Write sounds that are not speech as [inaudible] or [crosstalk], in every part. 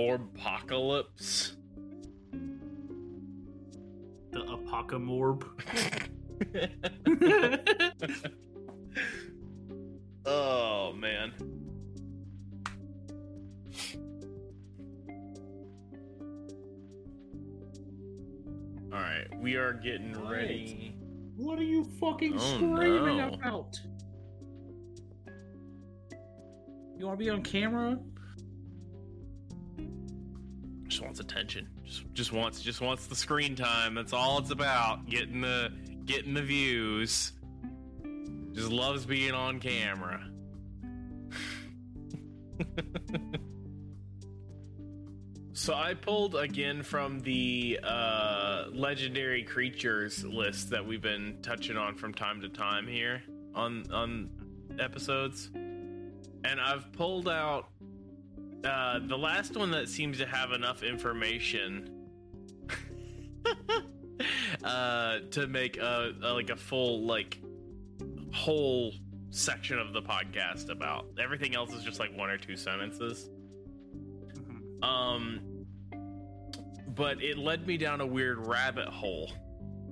Morpocalypse. The Apocamorb. [laughs] oh man. All right, we are getting What? ready. what are you fucking Oh, screaming no. about? You want to be on camera? Just wants attention. Just just wants just wants the screen time. That's all it's about. Getting the getting the views. Just loves being on camera. [laughs] so I pulled again from the uh, legendary creatures list that we've been touching on from time to time here on on episodes, and I've pulled out uh, the last one that seems to have enough information [laughs] uh, to make a, a like a full like whole section of the podcast about. Everything else is just like one or two sentences. Um, but it led me down a weird rabbit hole.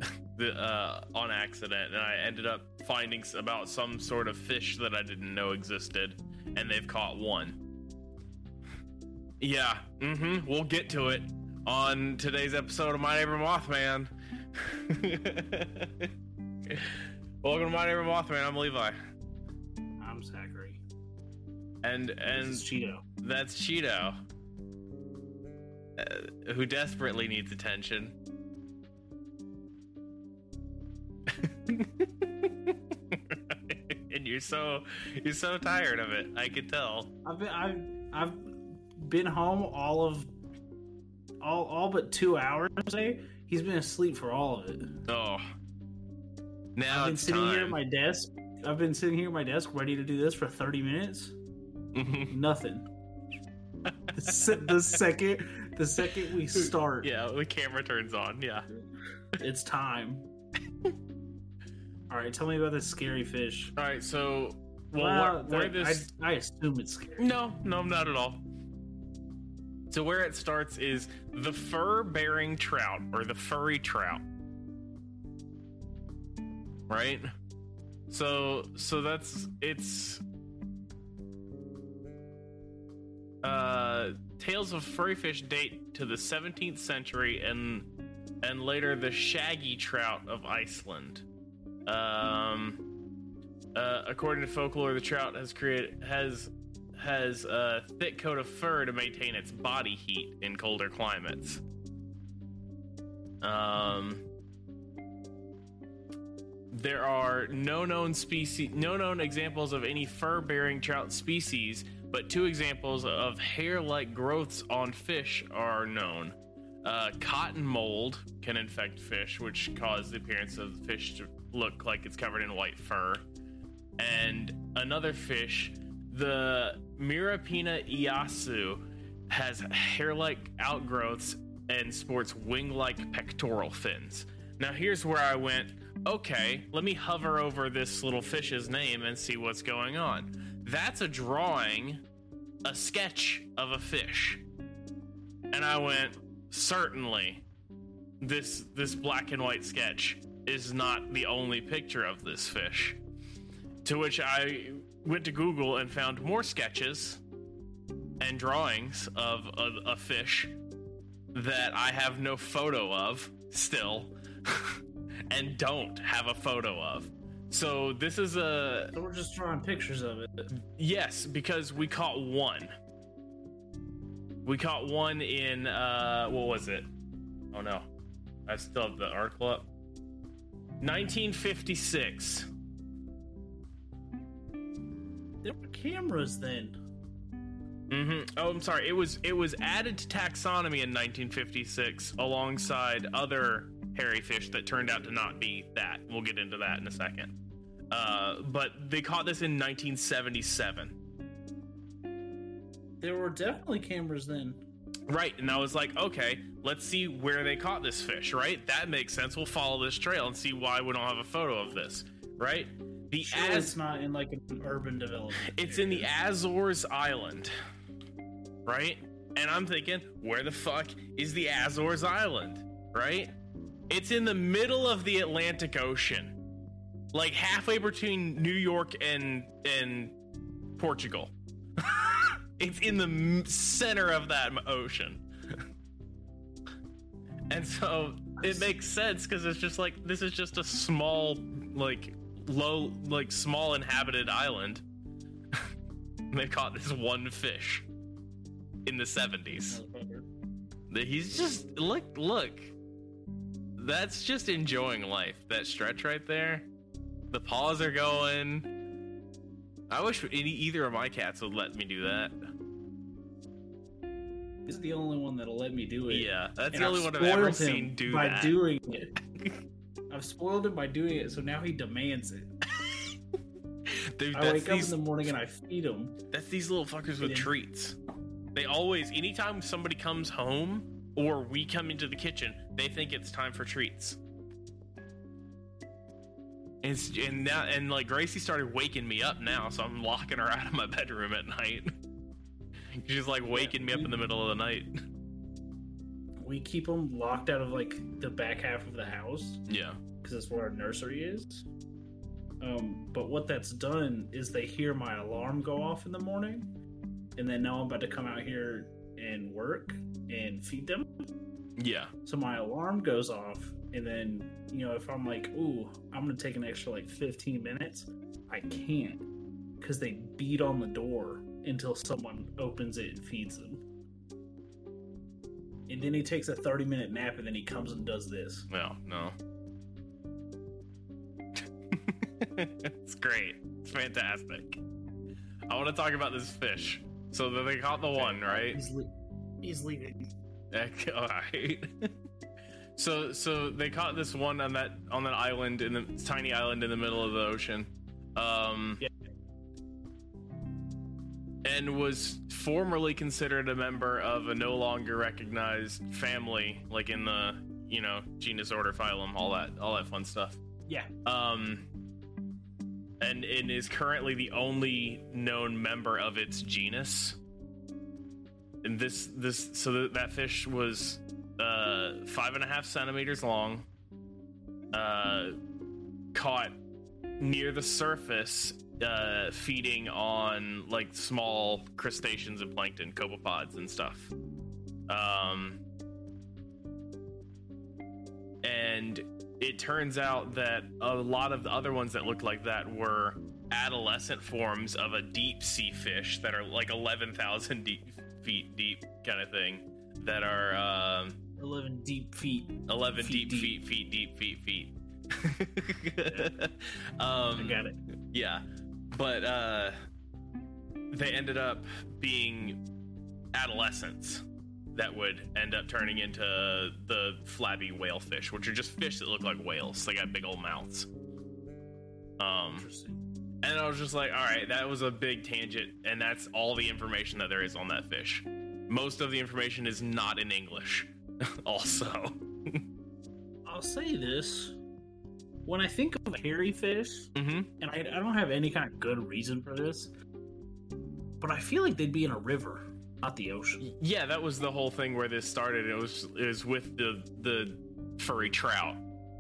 [laughs] the, uh, on accident, and I ended up finding about some sort of fish that I didn't know existed, and they've caught one. Yeah, mm-hmm. We'll get to it on today's episode of My Neighbor Mothman. [laughs] Welcome to My Neighbor Mothman. I'm Levi, I'm Zachary. and And Cheeto. that's Cheeto, uh, who desperately needs attention. [laughs] and you're so you're so tired of it. I could tell. I've been I've I've been home all of all all but two hours today. He's been asleep for all of it. Oh, now I've been sitting time. here at my desk. I've been sitting here at my desk ready to do this for 30 minutes. Mm-hmm. Nothing. the, [laughs] se- the second the second we start, yeah, the camera turns on. Yeah. it's time. all right, tell me about this scary fish. All right. So, well, Well, where, where that- this? I, I assume it's scary. No, no, not at all. So where it starts is the fur-bearing trout or the furry trout. Right? So so that's it's uh tales of furry fish date to the 17th century and and later the shaggy trout of Iceland. Um uh, according to folklore, the trout has created has has a thick coat of fur to maintain its body heat in colder climates. Um, there are no known species, no known examples of any fur-bearing trout species, but two examples of hair-like growths on fish are known. Uh, cotton mold can infect fish, which cause the appearance of the fish to look like it's covered in white fur. And another fish, the Mirapinna esau, has hair-like outgrowths and sports wing-like pectoral fins. Now here's where I went, okay, let me hover over this little fish's name and see what's going on. That's a drawing, a sketch of a fish. And I went, certainly this this black and white sketch is not the only picture of this fish. To which I went to Google and found more sketches and drawings of a, a fish that I have no photo of still [laughs] and don't have a photo of. So this is a So we're just drawing pictures of it. yes because we caught one. We caught one in uh what was it? Oh no. I still have the article up. 1956. Cameras then. Mm-hmm. Oh, I'm sorry. It was it was added to taxonomy in 1956 alongside other hairy fish that turned out to not be that. We'll get into that in a second. Uh, but they caught this in 1977. There were definitely cameras then. Right, and I was like, okay, let's see where they caught this fish. Right, that makes sense. We'll follow this trail and see why we don't have a photo of this. Right, the Sure, Az- it's not in like an urban development. It's in the. Azores Island, right? And I'm thinking, where the fuck is the Azores Island? Right? It's in the middle of the Atlantic Ocean. Like halfway between New York and and Portugal. [laughs] it's in the center of that ocean. [laughs] and so it makes sense because it's just like this is just a small like low like small inhabited island. [laughs] They caught this one fish in the 70s he's just look look. That's just enjoying life that stretch right there. The paws are going. I wish any, either of my cats would let me do that. He's the only one that'll let me do it. yeah that's And the only I've one i've ever seen do by that. doing it. [laughs] I've spoiled him by doing it, so now he demands it. [laughs] Dude, I wake up in the morning and I feed him. That's these little fuckers with Yeah. treats. They always, anytime somebody comes home or we come into the kitchen, they think it's time for treats. It's and now and like Gracie started waking me up now, so I'm locking her out of my bedroom at night. [laughs] She's like waking me up in the middle of the night. We keep them locked out of like the back half of the house Yeah. because that's where our nursery is. Um, but what that's done is they hear my alarm go off in the morning, and then now I'm about to come out here and work and feed them. Yeah. So my alarm goes off, and then you know if I'm like, "Ooh, I'm gonna take an extra like 15 minutes," I can't because they beat on the door until someone opens it and feeds them. And then he takes a 30 minute nap, and then he comes and does this. Well, no. [laughs] it's great. It's fantastic. I want to talk about this fish. So they caught the one, right? He's, le- he's leaving. Heck, [laughs] All right. so so they caught this one on that on that island in the tiny island in the middle of the ocean. Um Yeah. And was formerly considered a member of a no longer recognized family like in the, you know, genus order phylum, all that all that fun stuff. Yeah. Um and it is currently the only known member of its genus and this this so th- that fish was uh five and a half centimeters long uh caught near the surface uh feeding on like small crustaceans and plankton copepods and stuff um and it turns out that a lot of the other ones that looked like that were adolescent forms of a deep sea fish that are like 11,000 deep feet deep kind of thing that are um, 11 deep feet. 11 Feet deep, deep. feet feet deep feet feet um [laughs] I got it. yeah but uh they ended up being adolescents that would end up turning into the flabby whale fish which are just fish that look like whales. They got big old mouths. Um and i was just like all right that was a big tangent and that's all the information that there is on that fish. Most of the information is not in english. [laughs] Also. I'll say this. When I think of hairy fish, hmm and I, I don't have any kind of good reason for this, but I feel like they'd be in a river, not the ocean. Yeah, that was the whole thing where this started. It was it was with the the furry trout,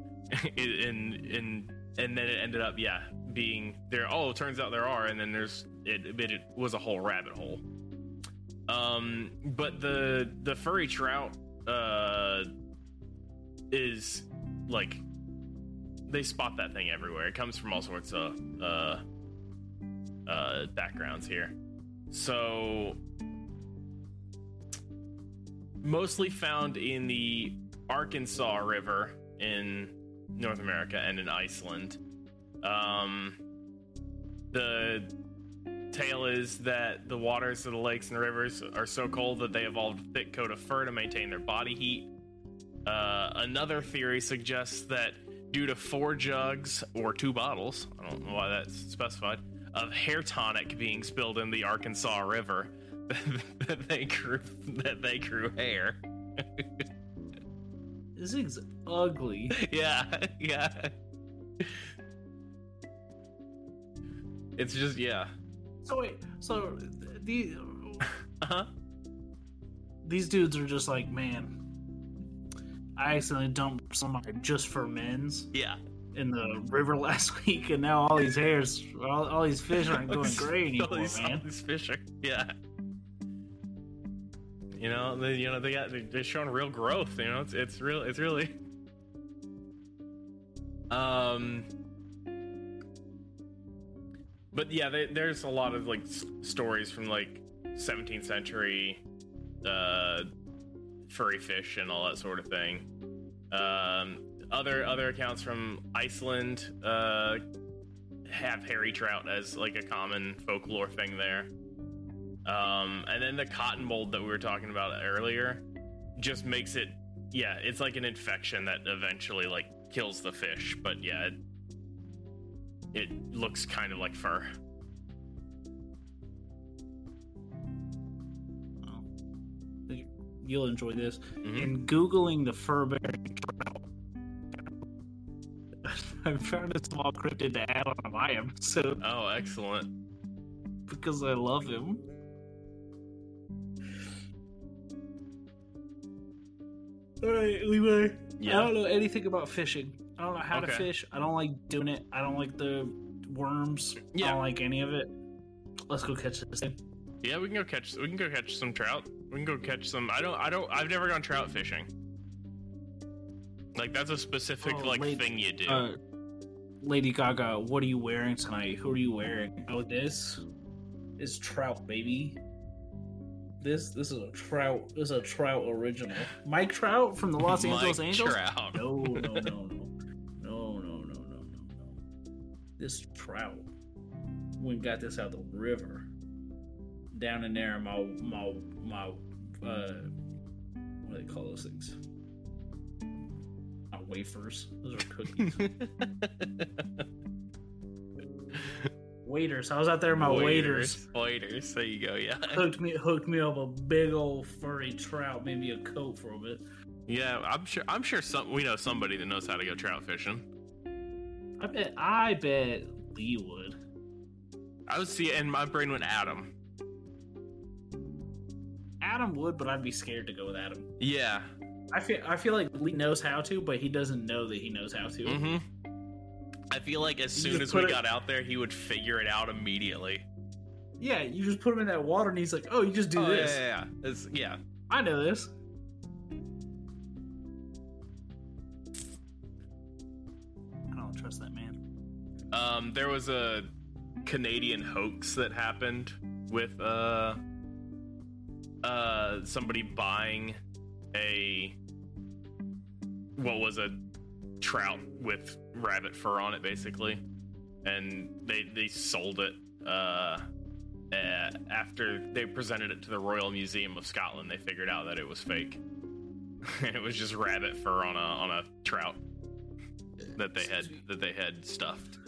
[laughs] and and and then it ended up yeah being there. Oh, it turns out there are, and then there's it. It was a whole rabbit hole. Um, but the the furry trout uh is like they spot that thing everywhere. It comes from all sorts of uh uh backgrounds here. So mostly found in the Arkansas River in North America and in Iceland. Um, the tale is that the waters of the lakes and rivers are so cold that they evolved a thick coat of fur to maintain their body heat. Uh, another theory suggests that due to four jugs or two bottles, I don't know why that's specified, of hair tonic being spilled in the Arkansas River, [laughs] that they grew that they grew hair. This thing's ugly. [laughs] yeah, yeah. It's just yeah. So wait, so the [laughs] Uh huh. these dudes are just like, man, I accidentally dumped some just for men's Yeah. in the river [laughs] last week, and now all these hairs, all, all these fish aren't doing [laughs] great all anymore, these, all these fish are, yeah. You know, they, you know they got they- they're showing real growth. You know, it's it's real. It's really. Um. But yeah, they, there's a lot of like stories from like 17th century, uh, furry fish and all that sort of thing. Um, other other accounts from Iceland, uh, have hairy trout as like a common folklore thing there. Um, and then the cotton mold that we were talking about earlier just makes it, yeah, it's like an infection that eventually like kills the fish. But yeah, it, it looks kind of like fur. You'll enjoy this. Mhm. In googling the fur bearing trout, [laughs] I found a small cryptid to add on my episode Oh, excellent. because I love him. All right, Levi. Yeah. I don't know anything about fishing. I don't know how to fish. I don't like doing it. I don't like the worms. Yeah. I don't like any of it. Let's go catch this thing. Yeah, we can go catch. We can go catch some trout. We can go catch some. I don't. I don't. I've never gone trout fishing. Like that's a specific Oh, like wait, thing you do. Uh, Lady Gaga, what are you wearing tonight? Who are you wearing? Oh, this is trout, baby. This this is a trout. This is a trout original. Mike Trout from the Los [laughs] Angeles Angels. Trout. No, no, no, [laughs] no, no, no, no, no, no, no. This trout. We got this out the river. Down in there, my my my uh, what do they call those things? Not wafers. Those are cookies. [laughs] waiters. I was out there my waiters. Waiters. There you go. Yeah. Hooked me hooked me up a big old furry trout, maybe a coat from it. Yeah. I'm sure. I'm sure some. We know somebody that knows how to go trout fishing. I bet I bet Lee would. I would see, and my brain went Adam. Adam would, but I'd be scared to go with Adam. Yeah. I feel I feel like Lee knows how to, but he doesn't know that he knows how to. Mm-hmm. I feel like as You soon as we it- got out there, he would figure it out immediately. Yeah, you just put him in that water, and he's like, "Oh, you just do Oh, this." Yeah, yeah, yeah. Yeah. I know this. I don't trust that man. Um, there was a Canadian hoax that happened with uh uh somebody buying a what was a trout with rabbit fur on it basically and they they sold it uh uh, after they presented it to the Royal Museum of Scotland, they figured out that it was fake. [laughs] and it was just rabbit fur on a on a trout that they had that they had stuffed.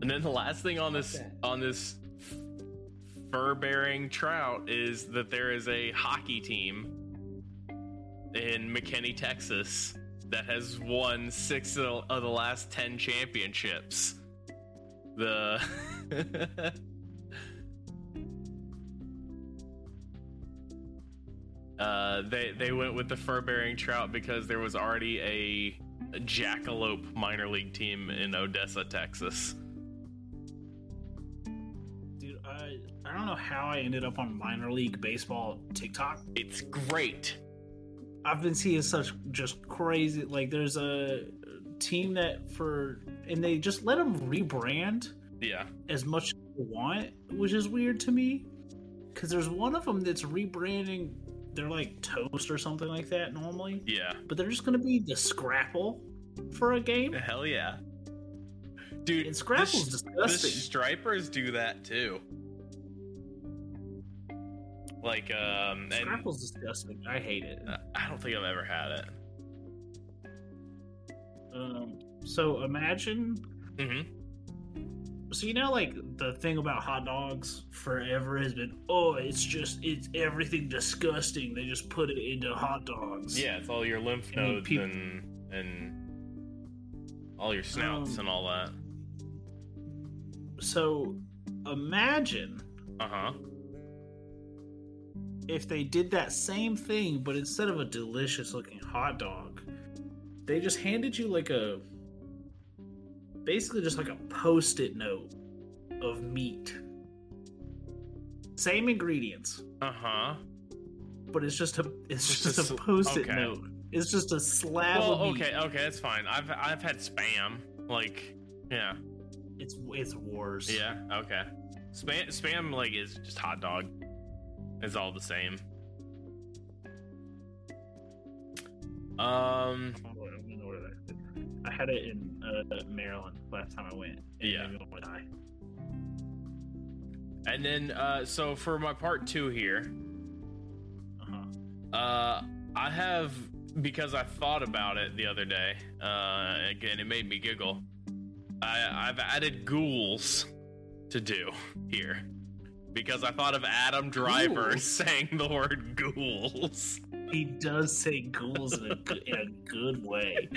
And then the last thing on this on this fur bearing trout is that there is a hockey team in McKinney, Texas that has won six of the last 10 championships. The [laughs] Uh, they they went with the fur bearing trout because there was already a jackalope minor league team in Odessa, Texas. I I don't know how I ended up on minor league baseball TikTok. It's great. I've been seeing such just crazy. Like, there's a team that for and they just let them rebrand Yeah. as much as they want, which is weird to me. Because there's one of them that's rebranding. They're like toast or something like that normally, Yeah. but they're just gonna be the Scrapple for a game. Hell yeah. Dude, And Scrapple's the, disgusting. The stripers do that too. Like, um, and Scrapple's disgusting. I hate it. uh, I don't think I've ever had it. Um, so imagine Mm-hmm. So you know, like the thing about hot dogs forever has been, oh, it's just it's everything disgusting. They just put it into hot dogs. Yeah, it's all your lymph I mean, nodes and and all your snouts Um, and all that. So imagine Uh huh. if they did that same thing, but instead of a delicious looking hot dog, they just handed you like a basically just like a post it note of meat. Same ingredients, Uh huh. but it's just a it's Just just, a a, post it okay. note. It's just a slab Well, of meat. okay, okay, that's fine. I've I've had spam. Like, yeah, It's it's worse. yeah, okay. Spam spam like is just hot dog. It's all the same. Um. I don't know where that- I had it in uh, Maryland last time I went. and Yeah. made me die. And then, uh, so for my part two here, Uh-huh. uh, I have because I thought about it the other day. Uh, again, it made me giggle. I, I've added ghouls to do here because I thought of Adam Driver Ghouls? saying the word ghouls. He does say ghouls in a good, in a good way.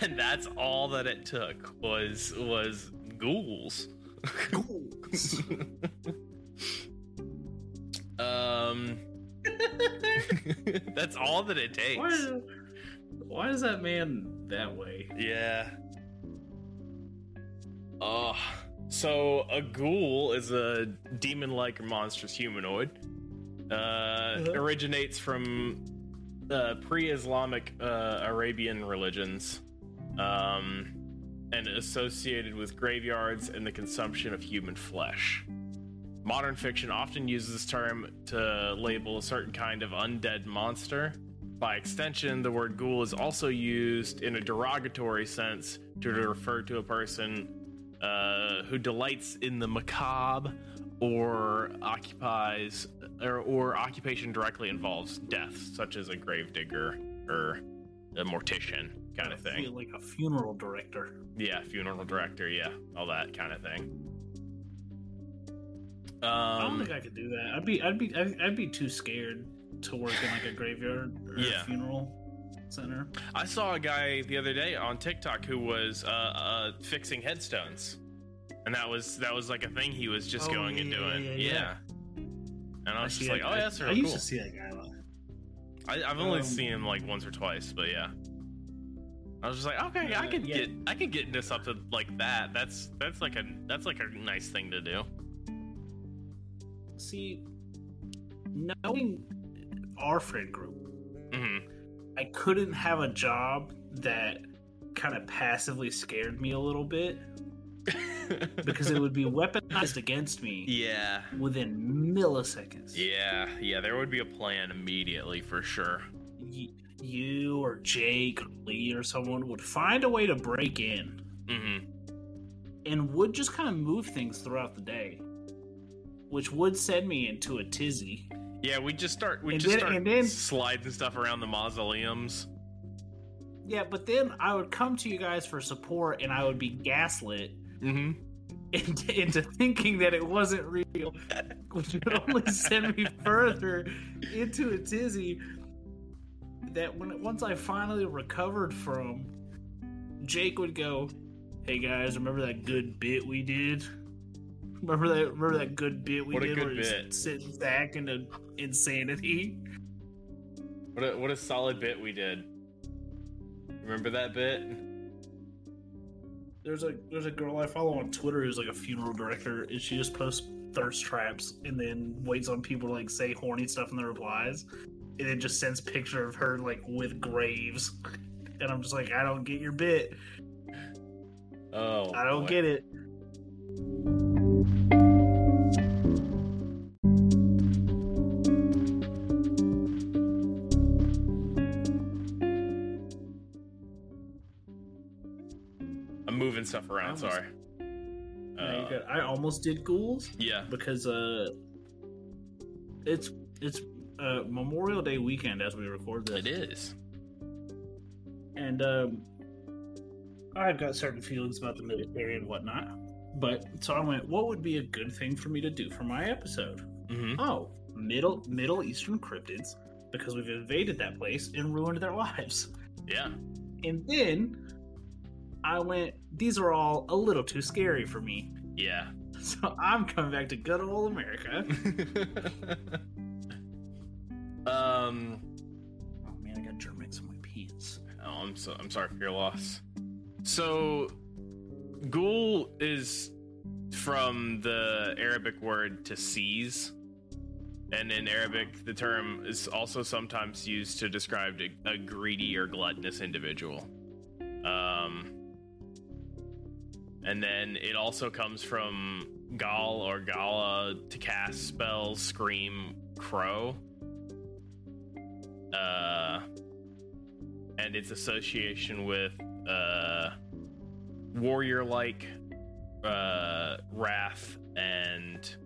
and that's all that it took was was ghouls. Ghouls. [laughs] um, [laughs] that's all that it takes. why, is, why is that man that way? Yeah. Oh, so a ghoul is a demon-like or monstrous humanoid. Uh, originates from uh, pre-Islamic uh, Arabian religions, um, and associated with graveyards and the consumption of human flesh. Modern fiction often uses this term to label a certain kind of undead monster. By extension, the word ghoul is also used in a derogatory sense to refer to a person uh, who delights in the macabre or occupies or, or occupation directly involves death, such as a gravedigger or a mortician kind of thing. like a funeral director. Yeah, funeral director, yeah, all that kind of thing. I don't Um, think I could do that. I'd be, I'd be, I'd, I'd be too scared to work in like a graveyard or Yeah. a funeral center. I saw a guy the other day on TikTok who was uh, uh, fixing headstones, and that was that was like a thing he was just Oh, going and doing. yeah, Yeah, yeah. and I was see just like, that oh, yeah, that's I really used cool. to see that guy a lot. I, I've only um, seen him like once or twice, but yeah. I was just like, okay, I Uh, could yeah. get I could get into something like that. That's that's like a that's like a nice thing to do. See, knowing our friend group, I couldn't have a job that kind of passively scared me a little bit [laughs] because it would be weaponized against me yeah, within milliseconds. yeah, yeah. There would be a plan immediately for sure. Y- you or Jake or Lee or someone would find a way to break in hmm and would just kind of move things throughout the day, which would send me into a tizzy. Yeah, we just start we And just then- start and then- sliding stuff around the mausoleums. Yeah, but then I would come to you guys for support and I would be gaslit Mm-hmm. into, into thinking that it wasn't real, which [laughs] would only send me further into a tizzy. That when once I finally recovered from, Jake would go, "Hey guys, remember that good bit we did? Remember that? Mm-hmm. Remember that good bit we What a did good where he's bit." sitting back into insanity?" What a what a solid bit we did. Remember that bit? There's a there's a girl I follow on Twitter who's like a funeral director, and she just posts thirst traps and then waits on people to like say horny stuff in the replies, and then just sends picture of her like with graves, and I'm just like, I don't get your bit, Oh, I don't boy. get it. Moving stuff around. I was- Sorry. You Uh, I almost did ghouls yeah. because uh, it's it's uh, Memorial Day weekend as we record this. It is. and um, I've got certain feelings about the military and whatnot. But so I went, what would be a good thing for me to do for my episode? hmm Oh, middle Middle Eastern cryptids, because we've invaded that place and ruined their lives. Yeah. And then I went, these are all a little too scary for me. Yeah. [laughs] So I'm coming back to good old America. [laughs] um. Oh man, I got Germans in my pants. Oh, I'm so I'm sorry for your loss. So, ghoul is from the Arabic word to seize, and in Arabic, the term is also sometimes used to describe a, a greedy or gluttonous individual. Um, and then it also comes from Gal or Gala to cast spells, scream, crow. Uh, and its association with uh, warrior like uh, wrath and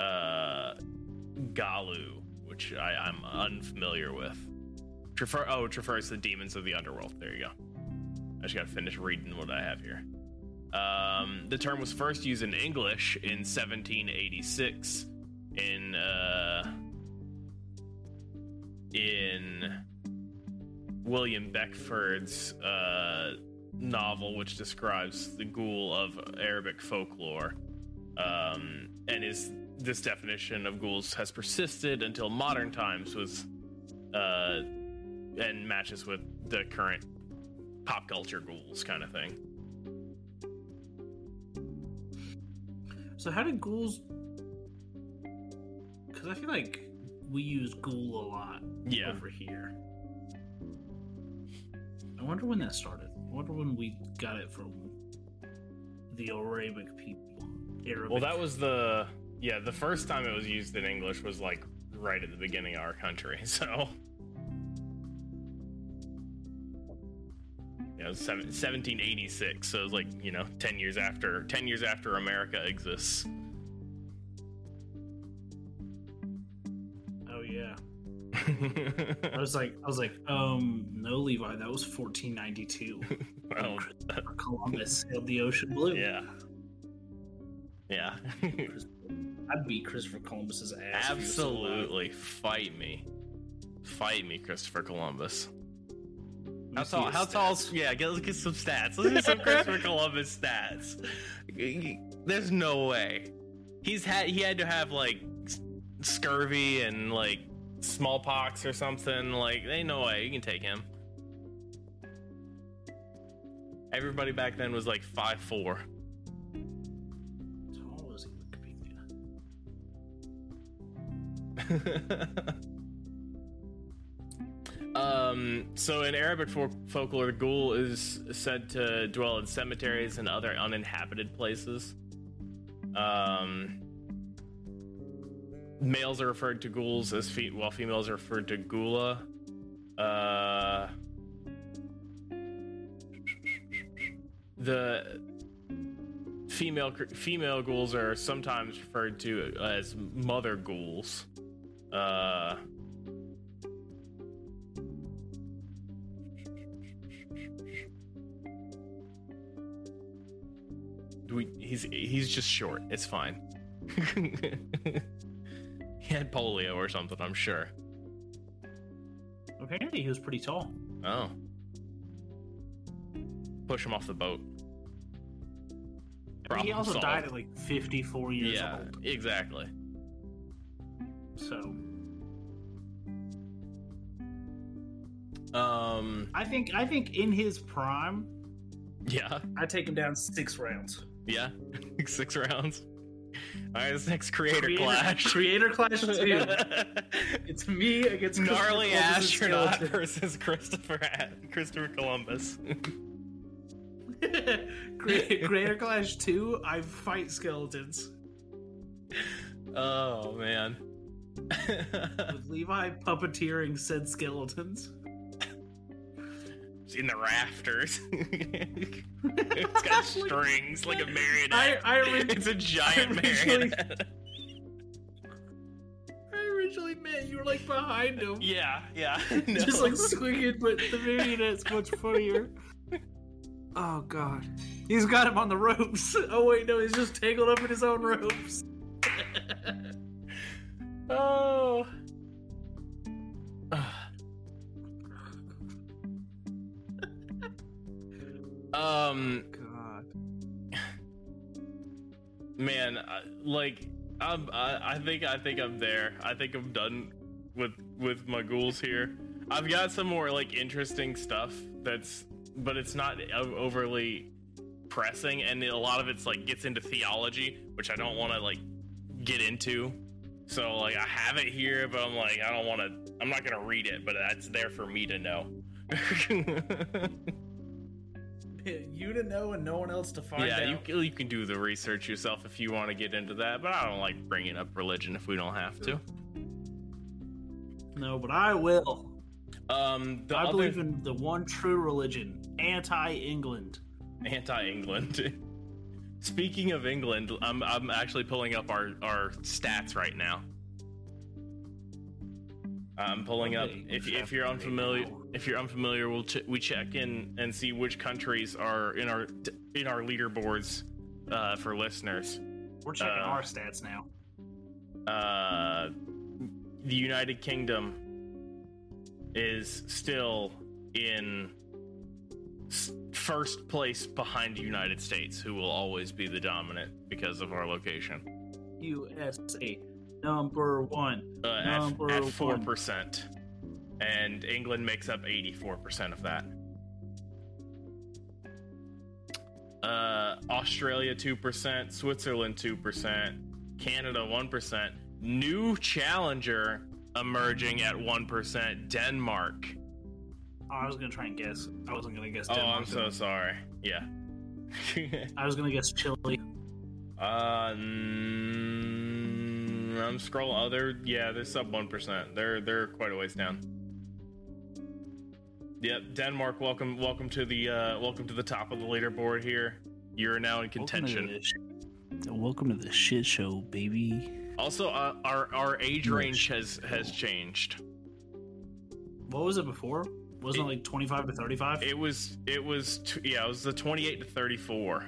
uh, Galu, which I, I'm unfamiliar with. Oh, which refers to the demons of the underworld. There you go. I just gotta finish reading what I have here. Um, the term was first used in English in 1786 in uh, in William Beckford's uh, novel, which describes the ghoul of Arabic folklore, um, and is this definition of ghouls has persisted until modern times with uh, and matches with the current pop culture ghouls kind of thing. So how did ghouls? Because I feel like we use ghoul a lot Yeah. over here. I wonder when that started. I wonder when we got it from the Arabic people. Arabic. Well, that was the yeah. The first time it was used in English was like right at the beginning of our country. [laughs] So yeah, it was seven, 1786. So it's like you know ten years after ten years after America exists. Oh yeah. I was like, I was like, um, no, Levi, that was 1492. [laughs] well, Columbus sailed the ocean blue. yeah, yeah. [laughs] I'd beat Christopher Columbus's ass. if he was still alive. Absolutely, fight me, fight me, Christopher Columbus. Let me How tall? How tall? Yeah, get, let's get some stats. Let's get some Christopher [laughs] Columbus stats. There's no way. He's had he had to have like scurvy and like smallpox or something. Like, ain't no way you can take him. Everybody back then was like five four. [laughs] Um, so in Arabic folk- folklore, the ghoul is said to dwell in cemeteries and other uninhabited places. Um, males are referred to ghouls as fe- while females are referred to gula. Uh, the female female ghouls are sometimes referred to as mother ghouls. Uh, we, he's he's just short. It's fine. [laughs] he had polio or something. I'm sure. Apparently, he was pretty tall. Oh, push him off the boat. Mean, he also solved. died at like 54 years Yeah, old. exactly. So Um, I think I think in his prime, yeah, I take him down six rounds. Yeah, [laughs] six rounds. All right, this next creator, Creator- clash. Creator Clash two. [laughs] it's me against Gnarly astronaut skeleton. versus Christopher Christopher Columbus. [laughs] Creator Clash two. I fight skeletons oh man. with Levi puppeteering said skeletons. In the rafters. [laughs] it's got [laughs] strings like a marionette. I I, ori- it's a giant I originally- marionette. [laughs] I originally meant you were like behind him. yeah, yeah. Just like swinging, but the marionette's much funnier. Oh god. He's got him on the ropes. Oh wait, no, he's just tangled up in his own ropes. oh. Um God. [laughs] man, I, like I'm, I, I think I think I'm there. I think I'm done with with my ghouls here. I've got some more like interesting stuff that's, but it's not overly pressing, and a lot of it's like gets into theology, which I don't want to like get into. So like I have it here, but I'm like I don't want to. I'm not gonna read it, but that's there for me to know. [laughs] You to know and no one else to find yeah, you, out. c- you can do the research yourself if you want to get into that, but I don't like bringing up religion if we don't have to. No, but I will. Um, the I other believe in the one true religion, anti-England. anti-England. [laughs] Speaking of England, I'm I'm actually pulling up our our stats right now. I'm pulling up. If if you're unfamiliar, now? If you're unfamiliar, we'll ch- we check in and see which countries are in our in our leaderboards uh, for listeners. We're checking Uh, our stats now. uh, the United Kingdom is still in first place behind the United States, who will always be the dominant because of our location. USA number one. Uh, Number at four percent, and England makes up eighty-four percent of that. Uh, Australia two percent, Switzerland two percent, Canada one percent. New challenger emerging at one percent, Denmark. Oh, I was gonna try and guess. I wasn't gonna guess. Oh, I'm so sorry. Yeah. [laughs] I was gonna guess Chile. uh, mm, I'm scrolling. Oh, they're yeah, they're sub one percent. They're they're quite a ways down. Yep, Denmark. Welcome, welcome to the uh, welcome to the top of the leaderboard here. You're now in contention. Welcome to, this, welcome to the shit show, baby. Also, uh, our our age range has has changed. What was it before? Wasn't it, It- like twenty-five to thirty-five? It was it was t- yeah, it was the 28 to 34.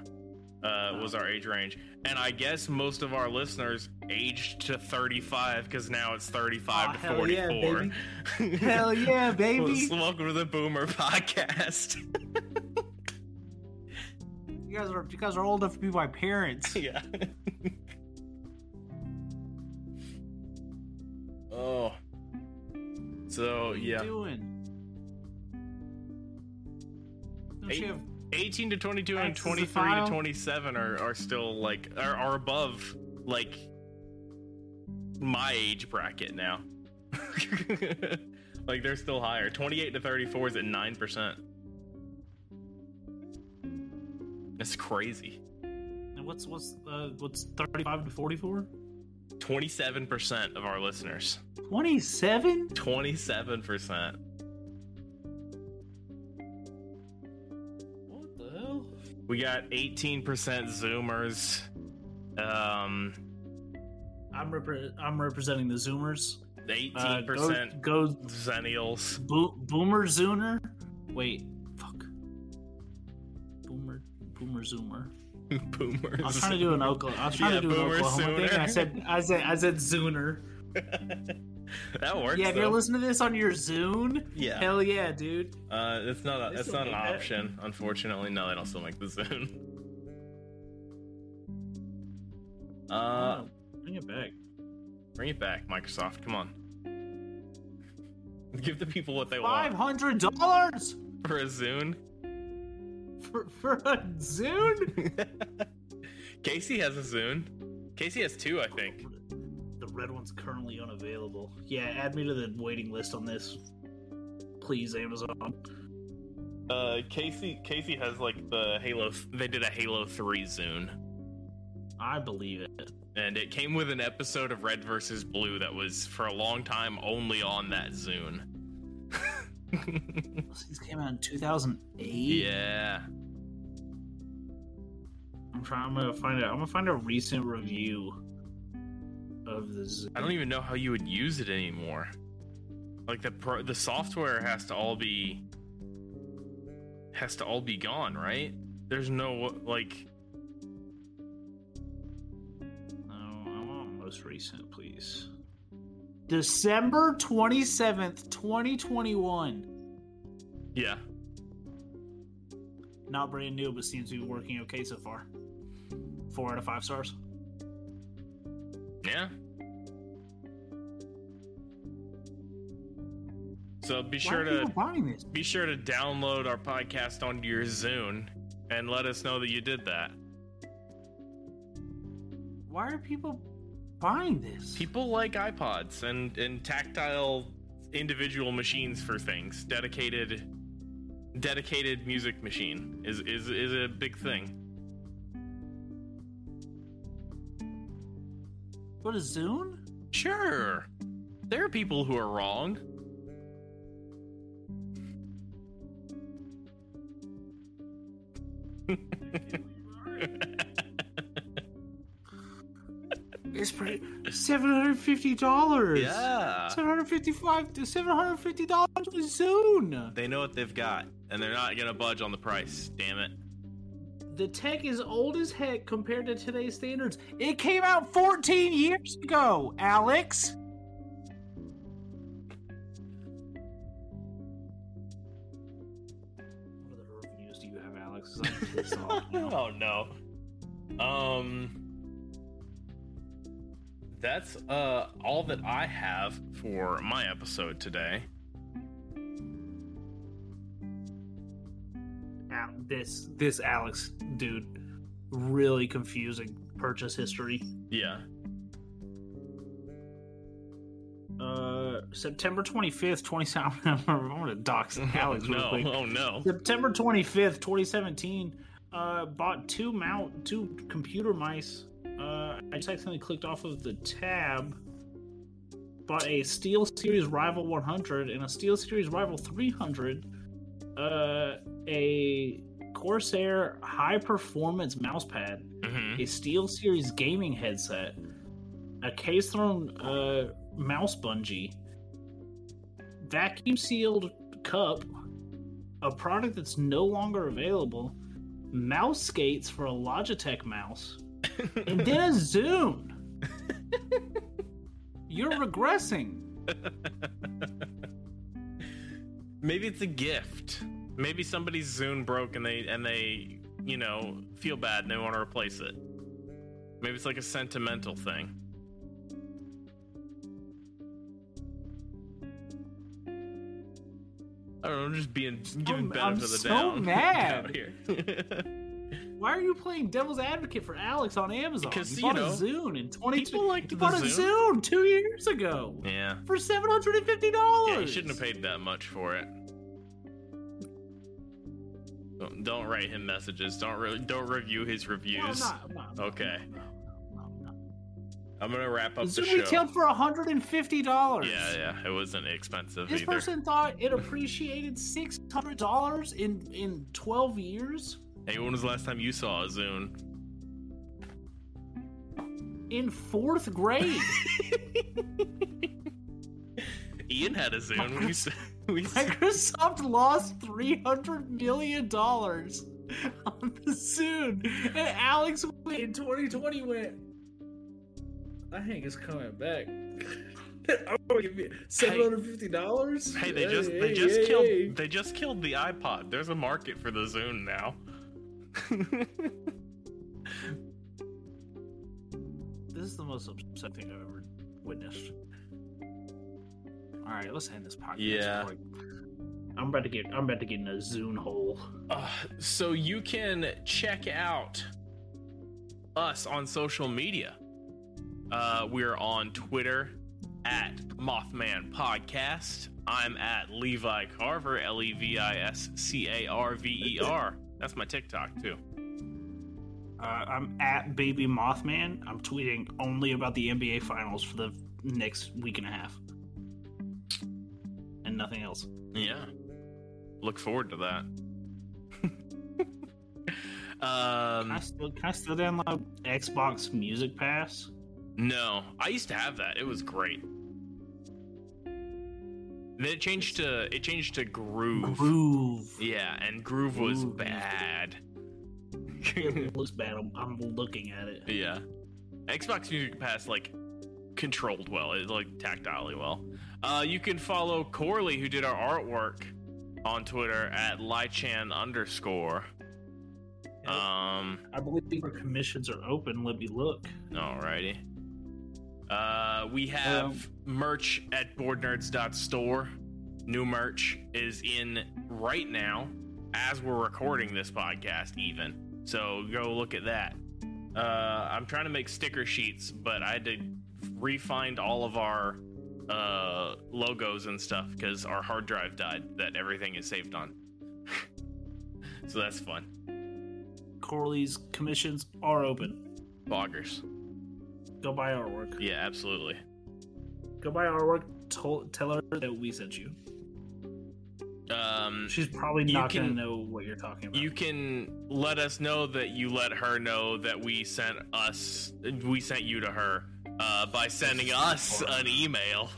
Uh, was our age range, and I guess most of our listeners aged to 35 because now it's 35 Aw, to hell yeah, 44. [laughs] Hell yeah, baby! Welcome to the Boomer Podcast. [laughs] You guys are you guys are old enough to be my parents. [laughs] yeah. oh. So What are you yeah, doing? Don't Eight- you have 18 to 22 and 23 to 27 are, are still like are, are above like my age bracket now. [laughs] like they're still higher. 28 to 34 is at 9%. That's crazy. and what's what's uh, what's thirty-five to forty-four? 27% of our listeners. Twenty-seven? 27%. We got 18% Zoomers. Um, I'm repre- I'm representing the Zoomers. Uh, 18% go, go Zennials. bo- Boomer Zooner. Wait, fuck. Boomer Boomer Zoomer. [laughs] Boomers. I was trying to do an Oklahoma. I was trying Yeah, to do an Boomer Oklahoma thing. I said I said I said Zooner. [laughs] [laughs] that works. Yeah, if you're though. listening to this on your Zune, Yeah. hell yeah, dude. Uh, it's not. A, it's not an make that? option, unfortunately. No, they don't still make the Zune. [laughs] Uh, Oh, bring it back. bring it back, Microsoft. Come on. Give the people what they want Five hundred dollars for a Zune. for for a Zune. [laughs] Casey has a Zune. Casey has two, I think. Red one's currently unavailable. Yeah, add me to the waiting list on this, please, Amazon. Uh, Casey. Casey has like the Halo. They did a Halo Three Zune. I believe it. and it came with an episode of Red versus Blue that was for a long time only on that Zune. [laughs] These came out in 2008. yeah. I'm trying. I'm gonna find it. I'm gonna find a recent review of the. Zune. I don't even know how you would use it anymore. Like the pro- the software has to all be has to all be gone, right? There's no like No, I want most recent, please. December 27th, 2021. yeah. Not brand new, but seems to be working okay so far. Four out of five stars. Yeah. So be Why sure to be sure to download our podcast onto your Zune and let us know that you did that. Why are people buying this? People like iPods and and tactile individual machines for things. Dedicated dedicated music machine is is is a big thing. What is Zune? Sure. There are people who are wrong. [laughs] It's pretty seven hundred fifty dollars. yeah. seven hundred fifty-five to seven hundred fifty dollars with Zune. They know what they've got, and they're not gonna budge on the price. Damn it! The tech is old as heck compared to today's standards. It came out fourteen years ago, Alex. What other reviews do you have, Alex? 'Cause I'm pissed off now. oh no. Um. That's uh all that I have for my episode today. This this Alex dude really confusing purchase history. Yeah. Uh, September twenty fifth, twenty seven. [laughs] I'm gonna dox [laughs] Alex real no. quick. Oh no. September twenty fifth, twenty seventeen. Uh, bought two mount two computer mice. Uh, I just accidentally clicked off of the tab. Bought a Steel Series Rival 100 and a Steel Series Rival 300. Uh, a Corsair high performance mousepad hmm a Steel Series gaming headset, a Case Throne uh, mouse bungee, vacuum sealed cup, a product that's no longer available, mouse skates for a Logitech mouse, and then a [laughs] Zune. You're regressing. [laughs] Maybe it's a gift. Maybe somebody's Zune broke and they and they you know feel bad and they want to replace it. Maybe it's like a sentimental thing. I don't know, I'm just being giving benefit I'm of the so [laughs] mad. here. [laughs] Why are you playing devil's advocate for Alex on Amazon? Because, you you bought know, a Zune in 22. people like the bought a Zune. Two years ago. yeah. for seven hundred and fifty dollars. Yeah, you shouldn't have paid that much for it. Don't, don't write him messages. Don't re- don't review his No, I'm reviews. not, I'm not, no, Okay. I'm gonna wrap up The the show. retailed for hundred and fifty dollars. Yeah, yeah, it wasn't expensive This either. person thought it appreciated six hundred dollars in in twelve years. Hey, when was the last time you saw a Zune? In fourth grade, [laughs] Ian had a Zune. We s- we [laughs] Microsoft lost three hundred million dollars on the Zune, and Alex went in twenty twenty went. I think it's coming back. I'm gonna give you seven hundred fifty dollars. hey, they just they just killed they just killed the iPod. There's a market for the Zune now. [laughs] This is the most upsetting thing I've ever witnessed. All right, let's end this podcast. Yeah. quick. I'm about to get. I'm about to get in a Zune hole. Uh, so you can check out us on social media. Uh, we're on Twitter at Mothman Podcast. I'm at Levi Carver, L E V I S C A R V E R. That's my TikTok too. Uh, I'm at Baby Mothman. I'm tweeting only about the NBA Finals for the next week and a half, and nothing else. Yeah. Look forward to that. [laughs] um, Can I still can I still download Xbox Music Pass? No, I used to have that. It was great. Then it changed to it changed to Groove. Groove. Yeah, and Groove was Groove. bad. It [laughs] looks bad. I'm, I'm looking at it. yeah, Xbox Music Pass like controlled well. It like tactilely well. Uh, you can follow Corley who did our artwork on Twitter at Lychan underscore. Um, I believe our commissions are open. Let me look. alrighty. Uh, we have merch at boardnerds.store. New merch is in right now as we're recording this podcast, even. So go look at that. Uh, I'm trying to make sticker sheets, but I had to refind all of our uh, logos and stuff because our hard drive died that everything is saved on. [laughs] so that's fun. Corley's commissions are open. Boggers. Go buy artwork. Yeah, absolutely. Go buy artwork. Tell, tell her that we sent you. Um, She's probably not can- gonna know what you're talking about. you can let us know that you let her know that we sent us we sent you to her uh, by sending us an email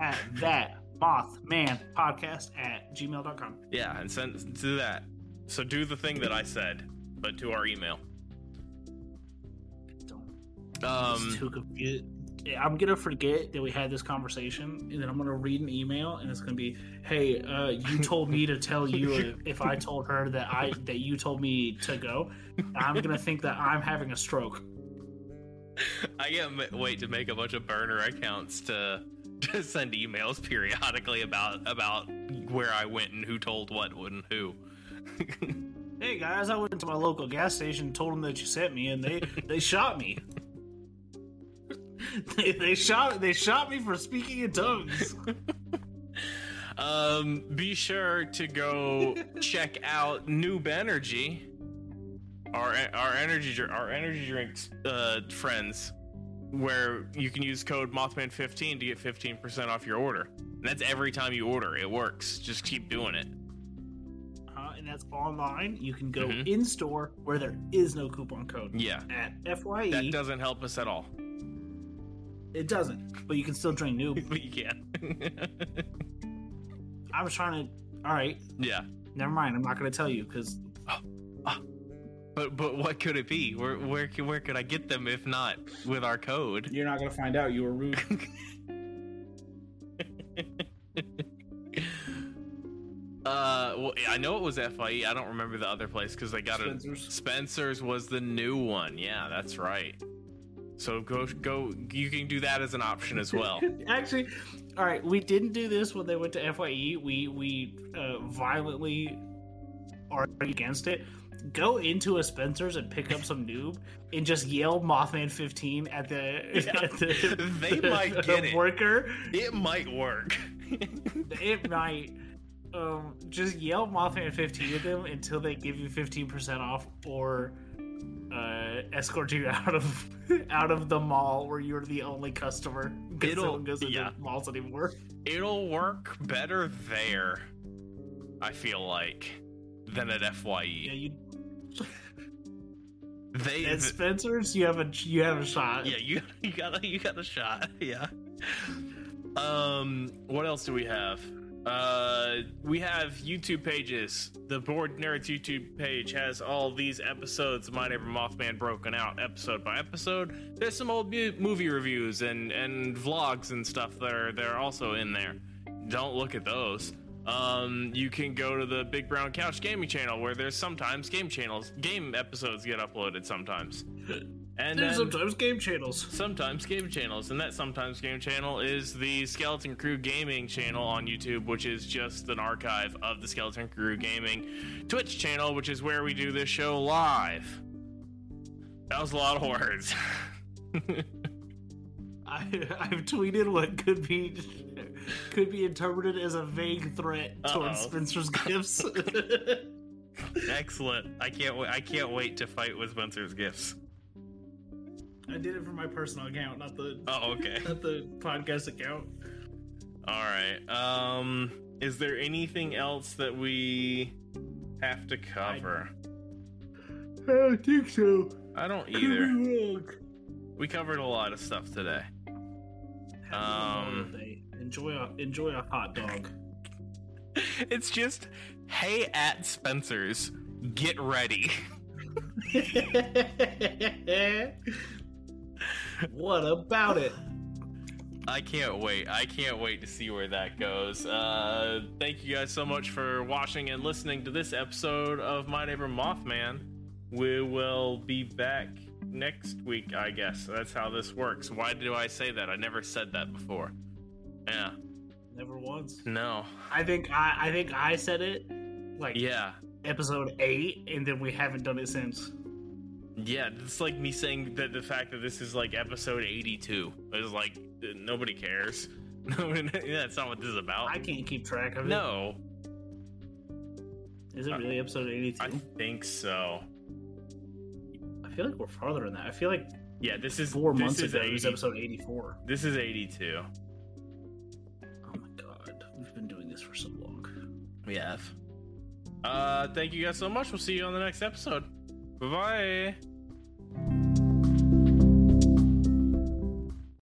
at that mothman podcast at gmail.com. yeah and send do that so do the thing that i said but to our email Don't. um too confu- I'm gonna forget that we had this conversation, and then I'm gonna read an email, and it's gonna be, "Hey, uh, you told me to tell you if, [laughs] if I told her that I that you told me to go." I'm gonna think that I'm having a stroke. I can't wait to make a bunch of burner accounts to to send emails periodically about about where i went and who told what and who Hey guys, I went to my local gas station, told them that you sent me, and they they shot me. [laughs] they, they shot they shot me for speaking in tongues. Um, be sure to go [laughs] check out Noob Energy, our our energy our energy drinks uh, friends, where you can use code Mothman15 to get 15% off your order. And that's every time you order. It works. Just keep doing it. Uh, and that's online. You can go Mhm. in store where there is no coupon code. Yeah, At Fye, that doesn't help us at all, it doesn't, but you can still drink noob. [laughs] but you can. [laughs] I was trying to. All right, yeah, never mind. I'm not going to tell you because [gasps] but but what could it be? Where where where could I get them if not with our code? You're not gonna find out. You were rude. [laughs] Uh, well, I know it was FYE. I don't remember the other place because they got Spencer's. it. Spencer's was the new one. Yeah, that's right. So go go. You can do that as an option as well. [laughs] Actually, all right, we didn't do this when they went to Fye. We we uh, violently argued against it. Go into a Spencer's and pick up some noob and just yell Mothman 15 at the, at the [laughs] They might [laughs] get it. worker. it might work. [laughs] It might. Um, just yell Mothman 15 at them until they give you 15% off or uh, escort you out of out of the mall where you're the only customer. 'cause It'll- no one goes into yeah. malls anymore. It'll work better there. I feel like than at FYE. Yeah, you [laughs] they at Spencer's, you have a you have a shot. yeah you [laughs] you got a you got a shot [laughs] yeah. Um what else do we have? Uh we have youtube pages. The board nerds youtube page has all these episodes of my neighbor mothman broken out episode by episode. There's some old mu- movie reviews and and vlogs and stuff that are they're also in there. Don't look at those um you can go to the big brown couch gaming channel where there's sometimes game channels game episodes get uploaded sometimes. [laughs] And There's then- sometimes game channels. sometimes game channels and that sometimes game channel is the skeleton crew gaming channel on youtube which is just an archive of the skeleton crew gaming twitch channel which is where we do this show live. That was a lot of words. [laughs] I, [laughs] I've tweeted what could be could be interpreted as a vague threat towards Uh-oh. Spencer's [laughs] gifts. excellent i can't wait i can't wait to fight with spencer's gifts I did it for my personal account, not the oh okay [laughs] not the podcast account. all right um is there anything else that we have to cover I don't think so. i don't either we covered a lot of stuff today Have Um. Enjoy a enjoy a hot dog. [laughs] It's just, hey, at Spencer's, get ready. [laughs] what about it? I can't wait. I can't wait to see where that goes. Uh, thank you guys so much for watching and listening to this episode of My Neighbor Mothman. We will be back next week, I guess. That's how this works. Why do I say that? I never said that before. Yeah. Never once. No. I think I, I think I said it like Yeah. episode eight, and then we haven't done it since. Yeah, it's like me saying that the fact that this is like episode 82 is like nobody cares. [laughs] Nobody, [laughs] that's not what this is about. I can't keep track of it. no, Is it really episode eighty-two? I think so. I feel like we're farther than that. I feel like Yeah, this is four this months is ago it was episode eighty-four. This is 82 this for so long. We have. Uh, thank you guys so much. We'll see you on the next episode. Bye bye.